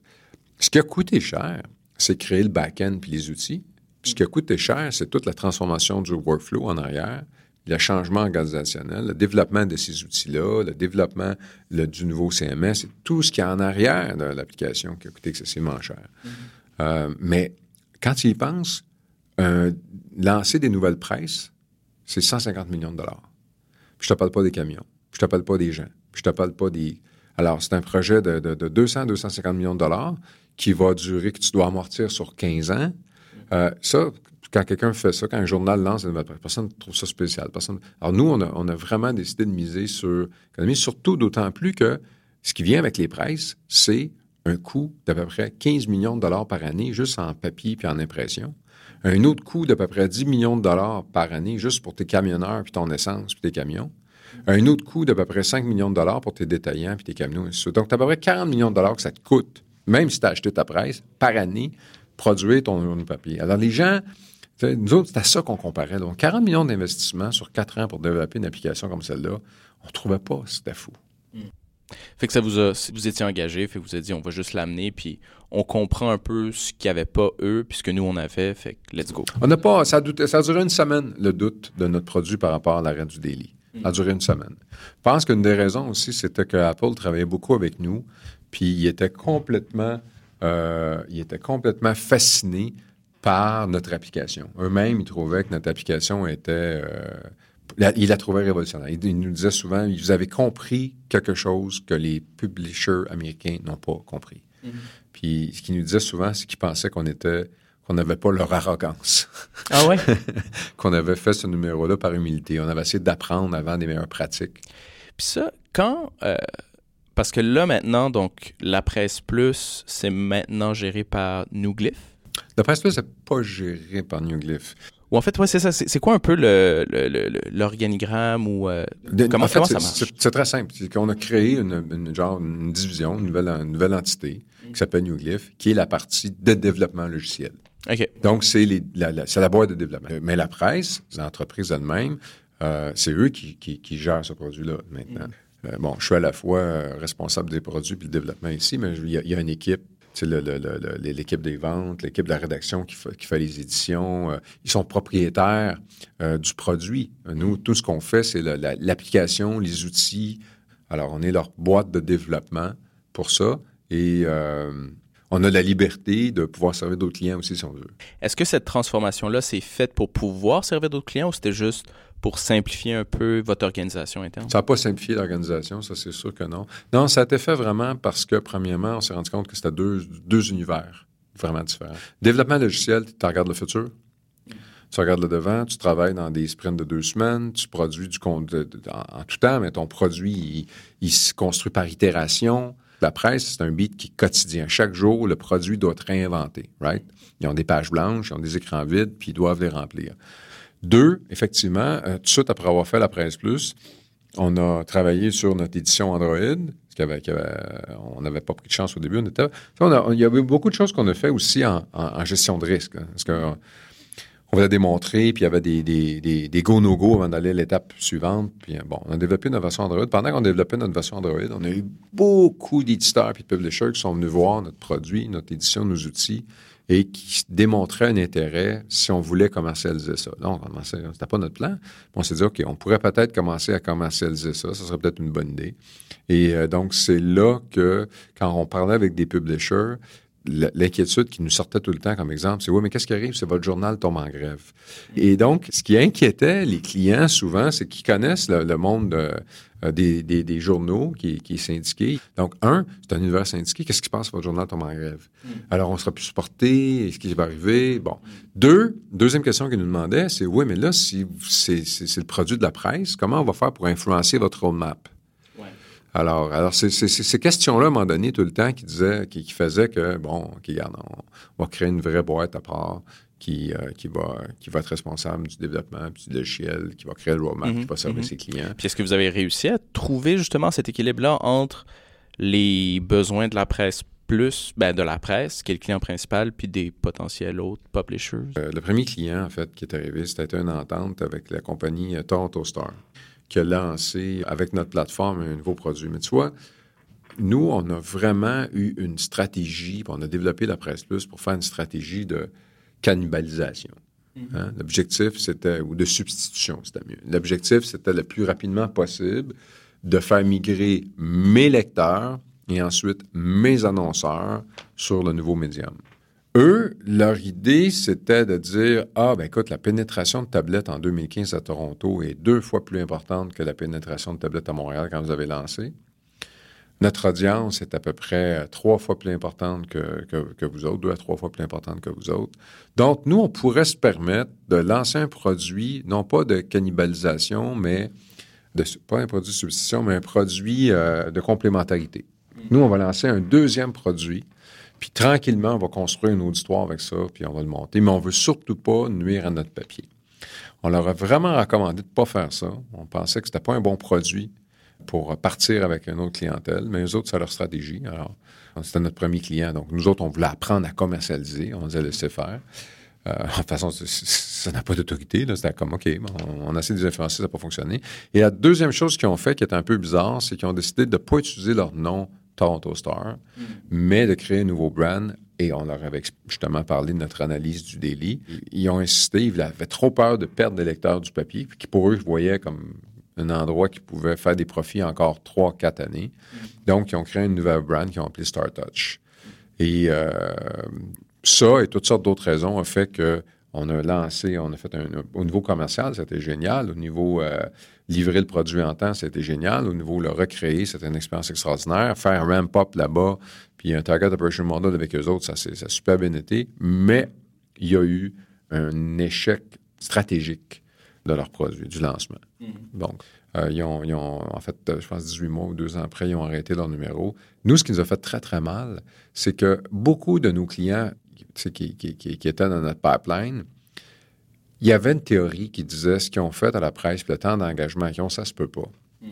Ce qui a coûté cher, c'est créer le back-end puis les outils. ce qui a coûté cher, c'est toute la transformation du workflow en arrière, le changement organisationnel, le développement de ces outils-là, le développement du nouveau CMS, et tout ce qui est en arrière de l'application qui a coûté excessivement cher. Mm-hmm. Euh, mais quand tu y penses, lancer des nouvelles presses, c'est 150 millions de dollars. Puis je te parle pas des camions. Puis je te parle pas des gens. Puis je te parle pas des... Alors, c'est un projet de, 200-250 millions de dollars qui va durer, que tu dois amortir sur 15 ans. Euh, ça, quand quelqu'un fait ça, quand un journal lance une nouvelle presse, personne ne trouve ça spécial. Personne... Alors, nous, on a, on a vraiment décidé de miser sur l'économie, surtout d'autant plus que ce qui vient avec les presses, c'est un coût d'à peu près 15 millions de dollars par année juste en papier puis en impression un autre coût d'à peu près 10 millions de dollars par année juste pour tes camionneurs, puis ton essence, puis tes camions. Un autre coût d'à peu près 5 millions de dollars pour tes détaillants, puis tes camions. Donc, tu as à peu près 40 millions de dollars que ça te coûte, même si tu as acheté ta presse, par année, produire ton papier. Alors, les gens, nous autres, c'était ça qu'on comparait. Donc, 40 millions d'investissements sur 4 ans pour développer une application comme celle-là, on ne trouvait pas, c'était fou. Fait que ça vous a, vous étiez engagé, fait que vous avez dit on va juste l'amener, puis on comprend un peu ce qu'il n'y avait pas eux, puis ce que nous on avait, fait que let's go. On n'a pas, ça a, ça a duré une semaine, le doute de notre produit par rapport à l'arrêt du daily. Ça a duré une semaine. Je pense qu'une des raisons aussi, c'était que Apple travaillait beaucoup avec nous, puis il était complètement, euh, il était complètement fasciné par notre application. Eux-mêmes, ils trouvaient que notre application était euh, il la trouvait révolutionnaire. Il, nous disait souvent, vous avez compris quelque chose que les publishers américains n'ont pas compris. Mm-hmm. Puis ce qu'il nous disait souvent, c'est qu'il pensait qu'on était qu'on n'avait pas leur arrogance. [laughs] Ah ouais? [laughs] qu'on avait fait ce numéro-là par humilité. On avait essayé d'apprendre avant des meilleures pratiques. Puis ça, quand... Euh, parce que là, maintenant, donc, la presse plus, c'est maintenant géré par Newglyph? La presse plus, c'est pas géré par New Glyph. Ou en fait, ouais, c'est ça. C'est quoi un peu l'organigramme ou euh, comment, ça marche? C'est très simple. C'est qu'on a créé une, genre, une division, une nouvelle, nouvelle entité qui s'appelle New Glyph, qui est la partie de développement logiciel. OK. Donc, c'est la, la, boîte de développement. Mais la presse, l'entreprise elle-même, euh, c'est eux qui, qui, gèrent ce produit-là maintenant. Euh, bon, je suis à la fois responsable des produits et le développement ici, mais il y a une équipe l'équipe des ventes, l'équipe de la rédaction qui fait, les éditions, euh, ils sont propriétaires euh, du produit. Nous, tout ce qu'on fait, c'est l'application, les outils. Alors, on est leur boîte de développement pour ça. Et euh, on a la liberté de pouvoir servir d'autres clients aussi si on veut. Est-ce que cette transformation-là, c'est faite pour pouvoir servir d'autres clients ou c'était juste pour simplifier un peu votre organisation interne? Ça n'a pas simplifié l'organisation, ça c'est sûr que non. Non, ça a été fait vraiment parce que, premièrement, on s'est rendu compte que c'était deux, deux univers vraiment différents. Développement logiciel, tu regardes le futur, tu regardes le devant, tu travailles dans des sprints de deux semaines, tu produis du compte en, tout temps, mais ton produit, il, se construit par itération. La presse, c'est un beat qui est quotidien. Chaque jour, le produit doit être réinventé, right? Ils ont des pages blanches, ils ont des écrans vides, puis ils doivent les remplir. Deux, effectivement, euh, tout de suite après avoir fait la Presse Plus, on a travaillé sur notre édition Android. On n'avait pas pris de chance au début. On était, il y avait beaucoup de choses qu'on a fait aussi en, gestion de risque. Hein, parce qu'on on voulait démontrer, puis il y avait des, go-no-go avant d'aller à l'étape suivante. Puis bon, on a développé notre version Android. Pendant qu'on développait notre version Android, on a eu beaucoup d'éditeurs et de publishers qui sont venus voir notre produit, notre édition, nos outils, et qui démontrait un intérêt si on voulait commercialiser ça. Non, c'était pas notre plan. On s'est dit, OK, on pourrait peut-être commencer à commercialiser ça. Ça serait peut-être une bonne idée. Et euh, donc, c'est là que, quand on parlait avec des publishers, l'inquiétude qui nous sortait tout le temps comme exemple, c'est oui, mais qu'est-ce qui arrive si votre journal tombe en grève? Et donc, ce qui inquiétait les clients souvent, c'est qu'ils connaissent le, monde euh, des, journaux qui, qui, est syndiqué. Donc, un, c'est un univers syndiqué. Qu'est-ce qui se passe si votre journal tombe en grève? Mm. Alors, on sera plus supporté. Est-ce qu'il va arriver? Bon. Deux, deuxième question qu'ils nous demandaient, c'est oui, mais là, si c'est le produit de la presse, comment on va faire pour influencer votre roadmap? Alors, alors c'est ces questions-là, à un moment donné, tout le temps, qui disaient, qui, faisaient que, bon, qui regarde, on, va créer une vraie boîte à part qui, euh, qui, va, qui va être responsable du développement du logiciel, qui va créer le roadmap, qui mhm, va servir mhm. ses clients. Puis est-ce que vous avez réussi à trouver justement cet équilibre-là entre les besoins de la presse plus ben, de la presse, qui est le client principal, puis des potentiels autres publishers? Euh, le premier client, en fait, qui est arrivé, c'était une entente avec la compagnie Toronto Star qui a lancé avec notre plateforme un nouveau produit. Mais tu vois, nous, on a vraiment eu une stratégie, on a développé la Presse Plus pour faire une stratégie de cannibalisation. Mm-hmm. Hein? L'objectif, c'était, ou de substitution, c'était mieux. L'objectif, c'était le plus rapidement possible de faire migrer mes lecteurs et ensuite mes annonceurs sur le nouveau médium. Eux, leur idée, c'était de dire Ah, ben écoute, la pénétration de tablettes en 2015 à Toronto est deux fois plus importante que la pénétration de tablettes à Montréal quand vous avez lancé. Notre audience est à peu près trois fois plus importante que, que, vous autres, deux à trois fois plus importante que vous autres. Donc, nous, on pourrait se permettre de lancer un produit, non pas de cannibalisation, mais de, pas un produit de substitution, mais un produit euh, de complémentarité. Nous, on va lancer un deuxième produit puis tranquillement, on va construire une auditoire avec ça, puis on va le monter. Mais on veut surtout pas nuire à notre papier. On leur a vraiment recommandé de ne pas faire ça. On pensait que c'était pas un bon produit pour partir avec une autre clientèle, mais eux autres, c'est leur stratégie. Alors, c'était notre premier client. Donc, nous autres, on voulait apprendre à commercialiser. On disait laisser faire. Euh, de toute façon, ça n'a pas d'autorité. C'était comme, OK, on, a essayé de les influencer, ça n'a pas fonctionné. Et la deuxième chose qu'ils ont fait, qui est un peu bizarre, c'est qu'ils ont décidé de ne pas utiliser leur nom Toronto Star, mm. mais de créer un nouveau brand. Et on leur avait justement parlé de notre analyse du daily. Ils ont insisté, ils avaient trop peur de perdre des lecteurs du papier, qui pour eux voyaient comme un endroit qui pouvait faire des profits encore trois, quatre années. Mm. Donc, ils ont créé une nouvelle brand qu'ils ont appelée Star Touch. Et euh, ça et toutes sortes d'autres raisons ont fait que on a lancé, on a fait un, au niveau commercial, c'était génial. Au niveau euh, livrer le produit en temps, c'était génial. Au niveau le recréer, c'était une expérience extraordinaire. Faire un ramp-up là-bas, puis un target operation model avec eux autres, ça, ça a super bien été. Mais il y a eu un échec stratégique de leur produit, du lancement. Mm-hmm. Donc, euh, ils, ont, ils, ont, en fait, euh, je pense 18 mois ou deux ans après, ils ont arrêté leur numéro. Nous, ce qui nous a fait très, très mal, c'est que beaucoup de nos clients, qui, qui, était dans notre pipeline, il y avait une théorie qui disait ce qu'ils ont fait à la presse, puis le temps d'engagement qu'ils ont, ça se peut pas. Hmm.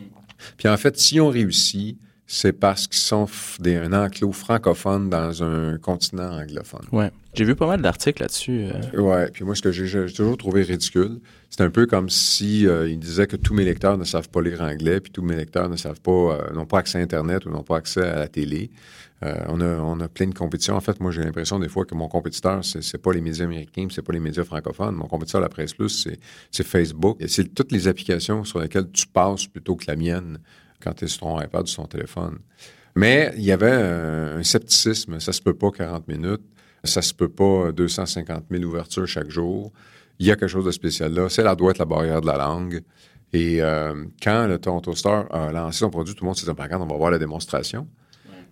Puis en fait, si on réussit, c'est parce qu'ils sont des, un enclos francophone dans un continent anglophone. Ouais. J'ai vu pas mal d'articles là-dessus. Euh. Ouais. Puis moi, ce que j'ai toujours trouvé ridicule, c'est un peu comme si euh, ils disaient que tous mes lecteurs ne savent pas lire anglais, puis tous mes lecteurs ne savent pas, euh, n'ont pas accès à Internet ou n'ont pas accès à la télé. on, a, on a plein de compétitions. En fait, moi, j'ai l'impression des fois que mon compétiteur, c'est, pas les médias américains, c'est pas les médias francophones. Mon compétiteur, la Presse Plus, c'est, c'est Facebook. Et c'est toutes les applications sur lesquelles tu passes plutôt que la mienne quand tu es sur ton iPad ou sur ton téléphone. Mais il y avait un, scepticisme. Ça se peut pas 40 minutes. Ça se peut pas 250 000 ouvertures chaque jour. Il y a quelque chose de spécial là. C'est la doit être la barrière de la langue. Et euh, quand le Toronto Star a lancé son produit, tout le monde s'est dit, ben, on va voir la démonstration.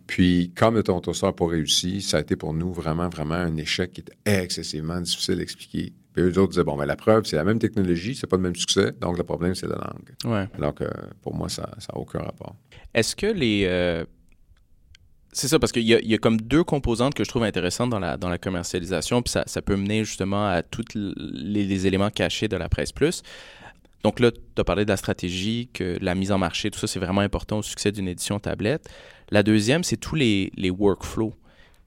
Puis, comme le Toronto Star n'a pas réussi, ça a été pour nous vraiment, vraiment un échec qui était excessivement difficile à expliquer. Puis eux autres disaient, bon, mais la preuve, c'est la même technologie, c'est pas le même succès, donc le problème, c'est la langue. Ouais. Donc, euh, pour moi, ça n'a aucun rapport. Est-ce que les... Euh, c'est ça, parce qu'il y, y, a comme deux composantes que je trouve intéressantes dans la, dans la commercialisation, puis ça, ça peut mener justement à tous les, les, éléments cachés de la presse plus. Donc là, tu as parlé de la stratégie, que la mise en marché, tout ça, c'est vraiment important au succès d'une édition tablette. La deuxième, c'est tous les, les workflows.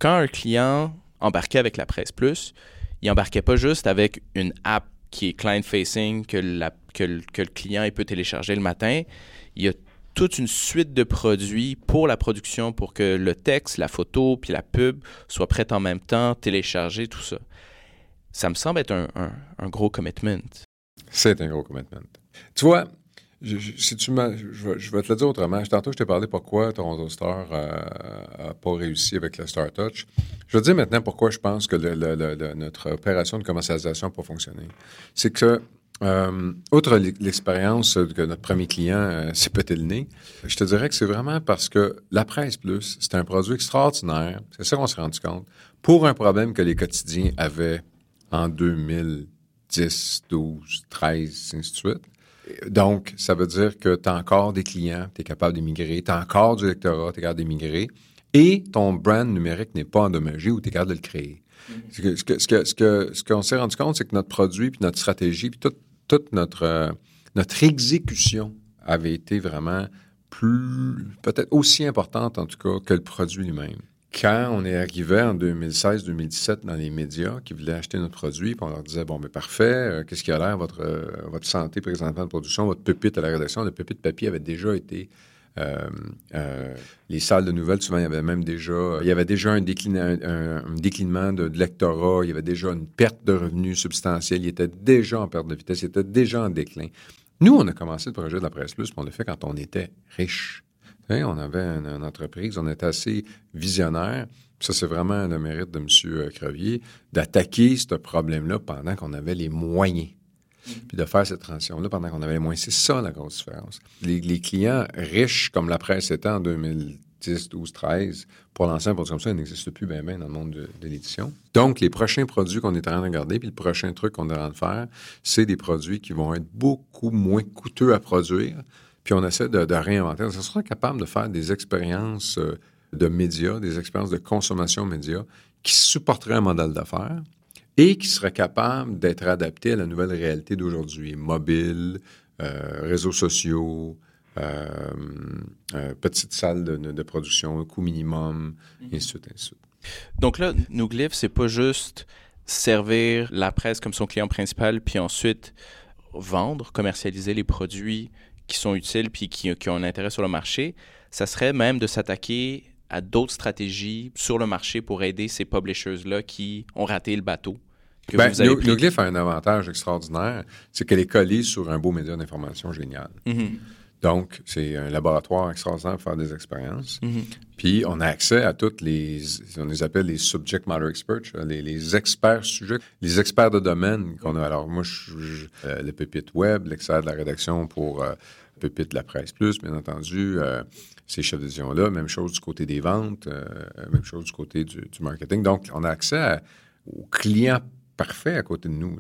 Quand un client embarquait avec la presse plus, il embarquait pas juste avec une app qui est client-facing que, le client peut télécharger le matin. Il y a toute une suite de produits pour la production, pour que le texte, la photo, puis la pub soient prêts en même temps, télécharger, tout ça. Ça me semble être un gros commitment. C'est un gros commitment. Tu vois, je, si tu je, vais te le dire autrement. Tantôt, je t'ai parlé pourquoi Toronto Star n'a euh, pas réussi avec le Star Touch. Je vais te dire maintenant pourquoi je pense que notre opération de commercialisation n'a pas fonctionné. C'est que, euh, outre l'expérience que notre premier client euh, s'est pété le nez, je te dirais que c'est vraiment parce que la presse plus, c'est un produit extraordinaire. C'est ça qu'on s'est rendu compte. Pour un problème que les quotidiens avaient en 2010, 12, 13, ainsi de suite. Donc, ça veut dire que tu as encore des clients, tu es capable d'émigrer, tu as encore du lectorat, tu es capable d'émigrer, et ton brand numérique n'est pas endommagé ou tu es capable de le créer. Mm-hmm. Ce qu'on ce que, ce que, s'est rendu compte, c'est que notre produit, puis notre stratégie, puis toute, notre, euh, notre exécution avait été vraiment plus, peut-être aussi importante en tout cas que le produit lui-même quand on est arrivé en 2016-2017 dans les médias qui voulaient acheter notre produit, on leur disait bon, mais parfait, euh, qu'est-ce qui a l'air votre, euh, votre santé présentement de production, votre pupitre à la rédaction, le pupitre papier avait déjà été. Euh, les salles de nouvelles, souvent, il y avait même déjà, il y avait déjà un, un, déclinement de, lectorat, il y avait déjà une perte de revenus substantielle, il était déjà en perte de vitesse, il était déjà en déclin. Nous, on a commencé le projet de la Presse Plus, on l'a fait quand on était riche on avait une, entreprise, on était assez visionnaire. Ça, c'est vraiment le mérite de M. Euh, Crevier d'attaquer ce problème-là pendant qu'on avait les moyens. Mm. Puis de faire cette transition-là pendant qu'on avait les moyens. C'est ça la grosse différence. Les, clients riches, comme la presse était en 2010, 12, 13, pour lancer un produit comme ça, ils n'existent plus bien, bien dans le monde de, l'édition. Donc, les prochains produits qu'on est en train de regarder, puis le prochain truc qu'on est en train de faire, c'est des produits qui vont être beaucoup moins coûteux à produire, puis on essaie de, réinventer. On sera capable de faire des expériences euh, de médias, des expériences de consommation média qui supporteraient un modèle d'affaires et qui seraient capables d'être adaptés à la nouvelle réalité d'aujourd'hui. Mobile, euh, réseaux sociaux, euh, petite salle de, production, coût minimum, et ainsi de suite, ainsi de suite. Donc là, Nouglyph, c'est pas juste servir la presse comme son client principal, puis ensuite vendre, commercialiser les produits qui sont utiles puis qui, qui, ont un intérêt sur le marché, ça serait même de s'attaquer à d'autres stratégies sur le marché pour aider ces publishers-là qui ont raté le bateau. Que ben, a un avantage extraordinaire, c'est qu'elle est collée sur un beau média d'information génial. Mm-hmm. Donc, c'est un laboratoire extraordinaire pour faire des expériences. Mm-hmm. Puis, on a accès à toutes les, on les appelle les subject matter experts, les, experts sujets, les experts de domaine qu'on a. Alors, moi, je, euh, le pépite web, l'expert de la rédaction pour euh, pépite de la presse plus, bien entendu, euh, ces chefs d'édition-là. Même chose du côté des ventes, même chose du côté du, marketing. Donc, on a accès aux clients parfait à côté de nous.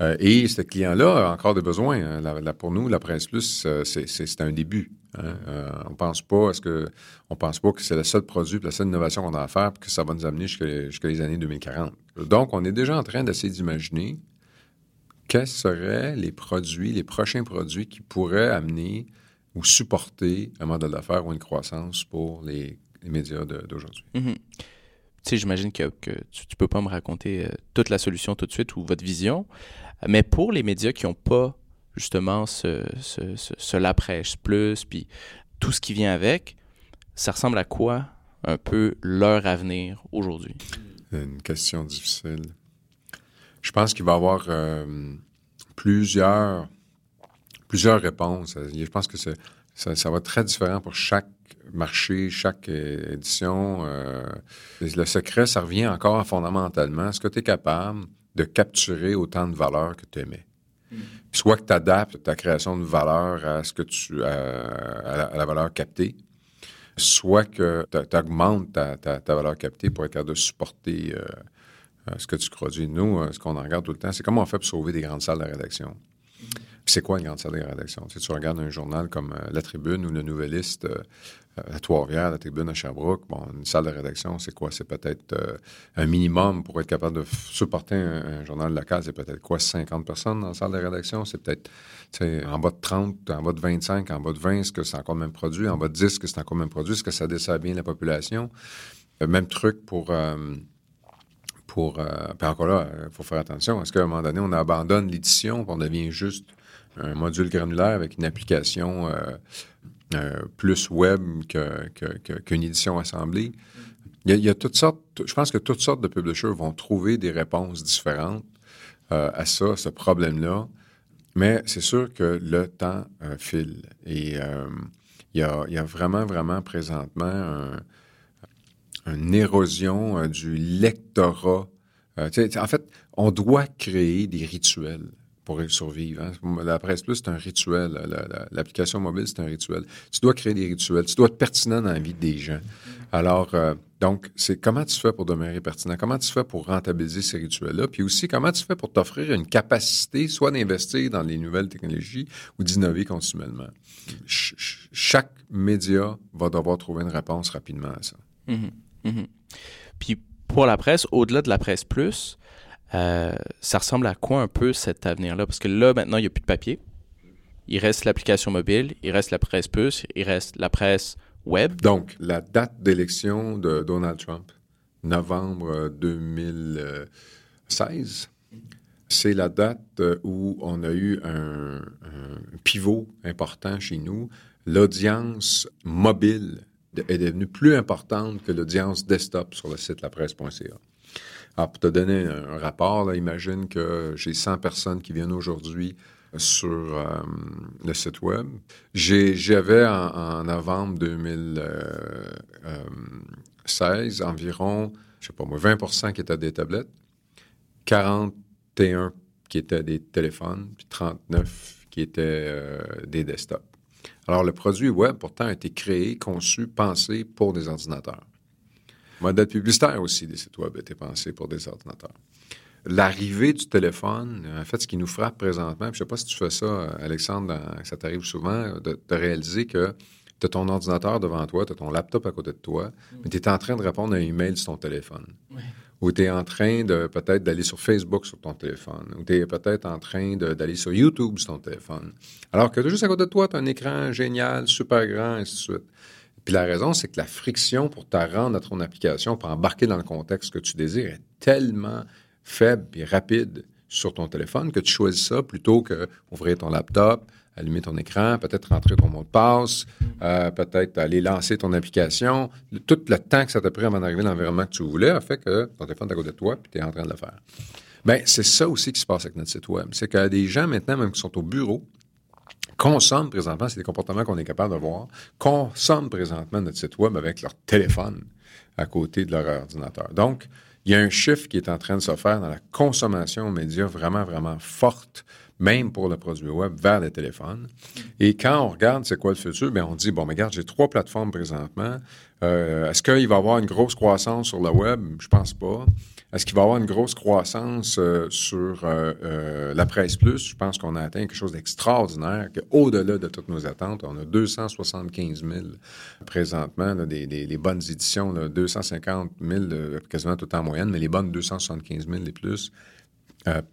Euh, et ce client-là a encore des besoins. Hein. pour nous, la Presse Plus, euh, c'est un début. Hein. Euh, on pense pas, est-ce que on pense pas que c'est le seul produit, la seule innovation qu'on a à faire, puis que ça va nous amener jusqu'à les années 2040. Donc, on est déjà en train d'essayer d'imaginer quels seraient les produits, les prochains produits qui pourraient amener ou supporter un modèle d'affaires ou une croissance pour les, médias d'aujourd'hui. Mm-hmm. Tu sais, j'imagine que, tu ne peux pas me raconter toute la solution tout de suite ou votre vision, mais pour les médias qui n'ont pas justement ce, ce, ce, la presse plus, puis tout ce qui vient avec, ça ressemble à quoi un peu leur avenir aujourd'hui? Une question difficile. Je pense qu'il va y avoir euh, plusieurs, plusieurs réponses. Je pense que ça, ça, va être très différent pour chaque marché, chaque édition. Euh, le secret, ça revient encore fondamentalement. Est-ce que tu es capable de capturer autant de valeur que tu aimais. Mm. Soit que tu adaptes ta création de valeur à ce que tu à, la, valeur captée, soit que tu augmentes ta, valeur captée pour être capable de supporter euh, euh, ce que tu produis. Nous, euh, ce qu'on regarde tout le temps, c'est comment on fait pour sauver des grandes salles de rédaction. C'est quoi une grande salle de rédaction? Tu, tu regardes un journal comme La Tribune ou Le Nouvelliste, à Trois-Rivières, la tribune à Sherbrooke, bon, une salle de rédaction, c'est quoi? C'est peut-être euh, un minimum pour être capable de supporter un, journal local. C'est peut-être quoi? 50 personnes dans la salle de rédaction? C'est peut-être en bas de 30, en bas de 25, en bas de 20, est-ce que c'est encore le même produit? En bas de 10, est-ce que c'est encore le même produit? Est-ce que ça dessert bien la population? Euh, même truc pour... Euh, pour puis encore là, il faut faire attention. Est-ce qu'à un moment donné, on abandonne l'édition, on devient juste un module granulaire avec une application euh, plus web qu'une édition assemblée. Il y, a, toutes sortes, je pense que toutes sortes de publishers vont trouver des réponses différentes euh, à ça, ce problème-là. Mais c'est sûr que le temps euh, file. Et il y, a, vraiment, vraiment présentement une érosion du lectorat. en fait, on doit créer des rituels pour survivre. Hein. La presse plus, c'est un rituel. L'application mobile, c'est un rituel. Tu dois créer des rituels. Tu dois être pertinent dans la vie des gens. Alors, euh, donc, c'est comment tu fais pour demeurer pertinent? Comment tu fais pour rentabiliser ces rituels-là? Puis aussi, comment tu fais pour t'offrir une capacité, soit d'investir dans les nouvelles technologies ou d'innover continuellement? chaque média va devoir trouver une réponse rapidement à ça. Mm-hmm. Mm-hmm. Puis pour la presse, au-delà de la presse plus, euh, ça ressemble à quoi un peu cet avenir-là? Parce que là, maintenant, il n'y a plus de papier. Il reste l'application mobile, il reste la presse puce, il reste la presse web. Donc, la date d'élection de Donald Trump, novembre 2016, c'est la date où on a eu un, pivot important chez nous. L'audience mobile est devenue plus importante que l'audience desktop sur le site lapresse.ca. Alors, pour te donner un rapport, imagine que j'ai 100 personnes qui viennent aujourd'hui sur euh, le site web. J'avais en, novembre 2016 environ, je sais pas moi, 20% qui étaient des tablettes, 41 qui étaient des téléphones, puis 39 qui étaient euh, des desktops. Alors, le produit web, pourtant, a été créé, conçu, pensé pour des ordinateurs modèle publicitaire aussi des sites web été pensé pour des ordinateurs. L'arrivée du téléphone, en fait, ce qui nous frappe présentement, je ne sais pas si tu fais ça, Alexandre, ça t'arrive souvent, de, réaliser que tu as ton ordinateur devant toi, tu as ton laptop à côté de toi, mais tu es en train de répondre à un email sur ton téléphone. Ou tu es en train de peut-être d'aller sur Facebook sur ton téléphone. Ou tu es peut-être en train d'aller sur YouTube sur ton téléphone. Alors que juste à côté de toi, tu as un écran génial, super grand, et ainsi de suite. Puis la raison, c'est que la friction pour te à ton application, pour embarquer dans le contexte que tu désires, est tellement faible et rapide sur ton téléphone que tu choisis ça plutôt que ouvrir ton laptop, allumer ton écran, peut-être rentrer ton mot de passe, euh, peut-être aller lancer ton application. Tout le temps que ça t'a pris avant d'arriver dans l'environnement que tu voulais a fait que ton téléphone est à côté de toi puis tu es en train de le faire. Bien, c'est ça aussi qui se passe avec notre site web. C'est qu'il y a des gens maintenant, même qui sont au bureau, consomment présentement, c'est des comportements qu'on est capable de voir, consomment présentement notre site web avec leur téléphone à côté de leur ordinateur. Donc, il y a un chiffre qui est en train de se faire dans la consommation média vraiment, vraiment forte même pour le produit web, vers le téléphone. Et quand on regarde c'est quoi le futur, bien, on dit, bon, mais regarde, j'ai trois plateformes présentement. Euh, est-ce qu'il va y avoir une grosse croissance sur le web? Je pense pas. Est-ce qu'il va y avoir une grosse croissance euh, sur euh, euh, la presse plus? Je pense qu'on a atteint quelque chose d'extraordinaire, au-delà de toutes nos attentes. On a 275 000 présentement, des, des, bonnes éditions, là, 250 000 quasiment tout en moyenne, mais les bonnes 275 000 les plus.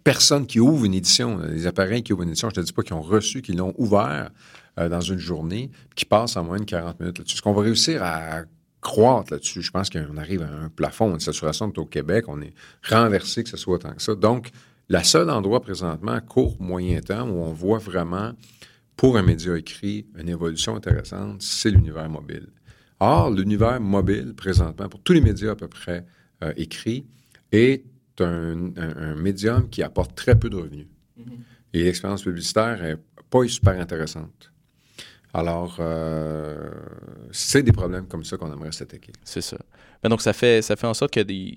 personne qui ouvre une édition, les appareils qui ouvrent une édition, je ne te dis pas qu'ils ont reçu, qu'ils l'ont ouvert dans une journée, qui passent en de 40 minutes là-dessus. Est-ce qu'on va réussir à croître là-dessus. Je pense qu'on arrive à un plafond, une saturation au Québec. On est renversé que ce soit autant que ça. Donc, la seule endroit présentement, court, moyen temps, où on voit vraiment, pour un média écrit, une évolution intéressante, c'est l'univers mobile. Or, l'univers mobile, présentement, pour tous les médias à peu près euh, écrits, est un, médium qui apporte très peu de revenus. Mm-hmm. Et l'expérience publicitaire n'est pas super intéressante. Alors, euh, c'est des problèmes comme ça qu'on aimerait s'attaquer. C'est ça. Ben donc, ça fait, ça fait en sorte que des.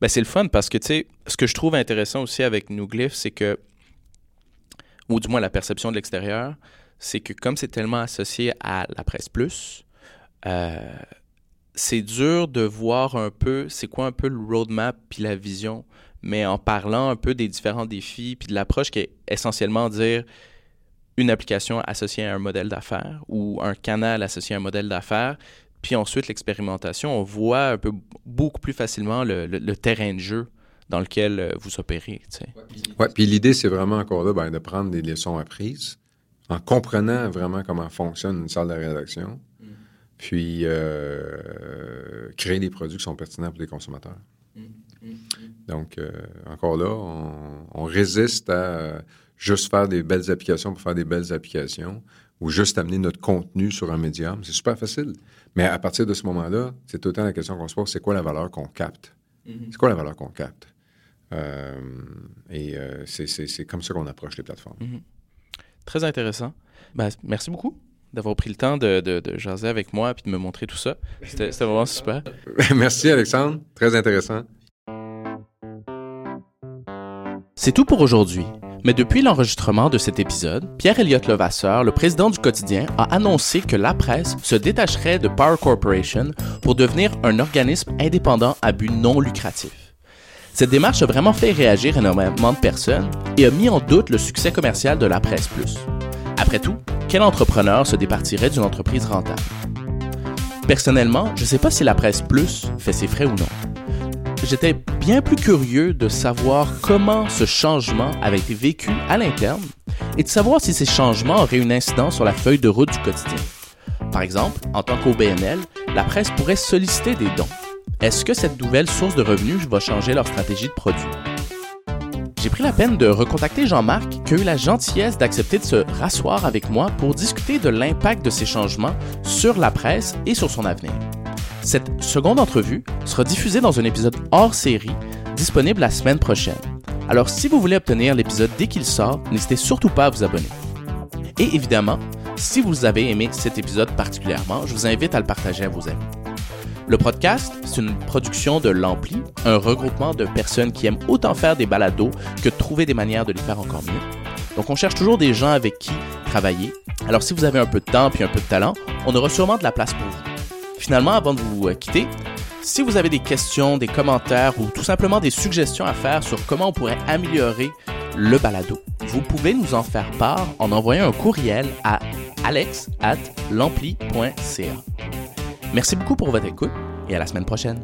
Ben, c'est le fun parce que, tu sais, ce que je trouve intéressant aussi avec Newglyph, c'est que, ou du moins la perception de l'extérieur, c'est que comme c'est tellement associé à la presse plus, euh, c'est dur de voir un peu c'est quoi un peu le roadmap puis la vision, mais en parlant un peu des différents défis puis de l'approche qui est essentiellement dire une application associée à un modèle d'affaires ou un canal associé à un modèle d'affaires. Puis ensuite, l'expérimentation, on voit un peu beaucoup plus facilement le, terrain de jeu dans lequel euh, vous opérez. Oui, puis l'idée, c'est vraiment encore là ben, de prendre des leçons apprises en comprenant vraiment comment fonctionne une salle de rédaction, mm. puis euh, créer des produits qui sont pertinents pour les consommateurs. Mm. Mm. Donc, euh, encore là, on, on résiste à juste faire des belles applications pour faire des belles applications ou juste amener notre contenu sur un médium. C'est super facile. Mais à partir de ce moment-là, c'est tout le temps la question qu'on se pose, c'est quoi la valeur qu'on capte? Mm-hmm. C'est quoi la valeur qu'on capte? Euh, et euh, c'est comme ça qu'on approche les plateformes. Mm-hmm. Très intéressant. Ben, merci beaucoup d'avoir pris le temps de, de, de, jaser avec moi et de me montrer tout ça. C'était vraiment super. [laughs] merci Alexandre, très intéressant. C'est tout pour aujourd'hui. Mais depuis l'enregistrement de cet épisode, Pierre-Éliott Levasseur, le président du quotidien, a annoncé que la presse se détacherait de Power Corporation pour devenir un organisme indépendant à but non lucratif. Cette démarche a vraiment fait réagir énormément de personnes et a mis en doute le succès commercial de la presse plus. Après tout, quel entrepreneur se départirait d'une entreprise rentable? Personnellement, je ne sais pas si la presse plus fait ses frais ou non j'étais bien plus curieux de savoir comment ce changement avait été vécu à l'interne et de savoir si ces changements auraient une incidence sur la feuille de route du quotidien. Par exemple, en tant qu'OBNL, la presse pourrait solliciter des dons. Est-ce que cette nouvelle source de revenus va changer leur stratégie de produit? J'ai pris la peine de recontacter Jean-Marc qui a eu la gentillesse d'accepter de se rasseoir avec moi pour discuter de l'impact de ces changements sur la presse et sur son avenir. Cette seconde entrevue sera diffusée dans un épisode hors série disponible la semaine prochaine. Alors si vous voulez obtenir l'épisode dès qu'il sort, n'hésitez surtout pas à vous abonner. Et évidemment, si vous avez aimé cet épisode particulièrement, je vous invite à le partager à vos amis. Le podcast, c'est une production de l'Ampli, un regroupement de personnes qui aiment autant faire des balados que trouver des manières de les faire encore mieux. Donc on cherche toujours des gens avec qui travailler. Alors si vous avez un peu de temps et un peu de talent, on aura sûrement de la place pour vous. Finalement, avant de vous euh, quitter, si vous avez des questions, des commentaires ou tout simplement des suggestions à faire sur comment on pourrait améliorer le balado, vous pouvez nous en faire part en envoyant un courriel à alex@lampli.ca. Merci beaucoup pour votre écoute et à la semaine prochaine.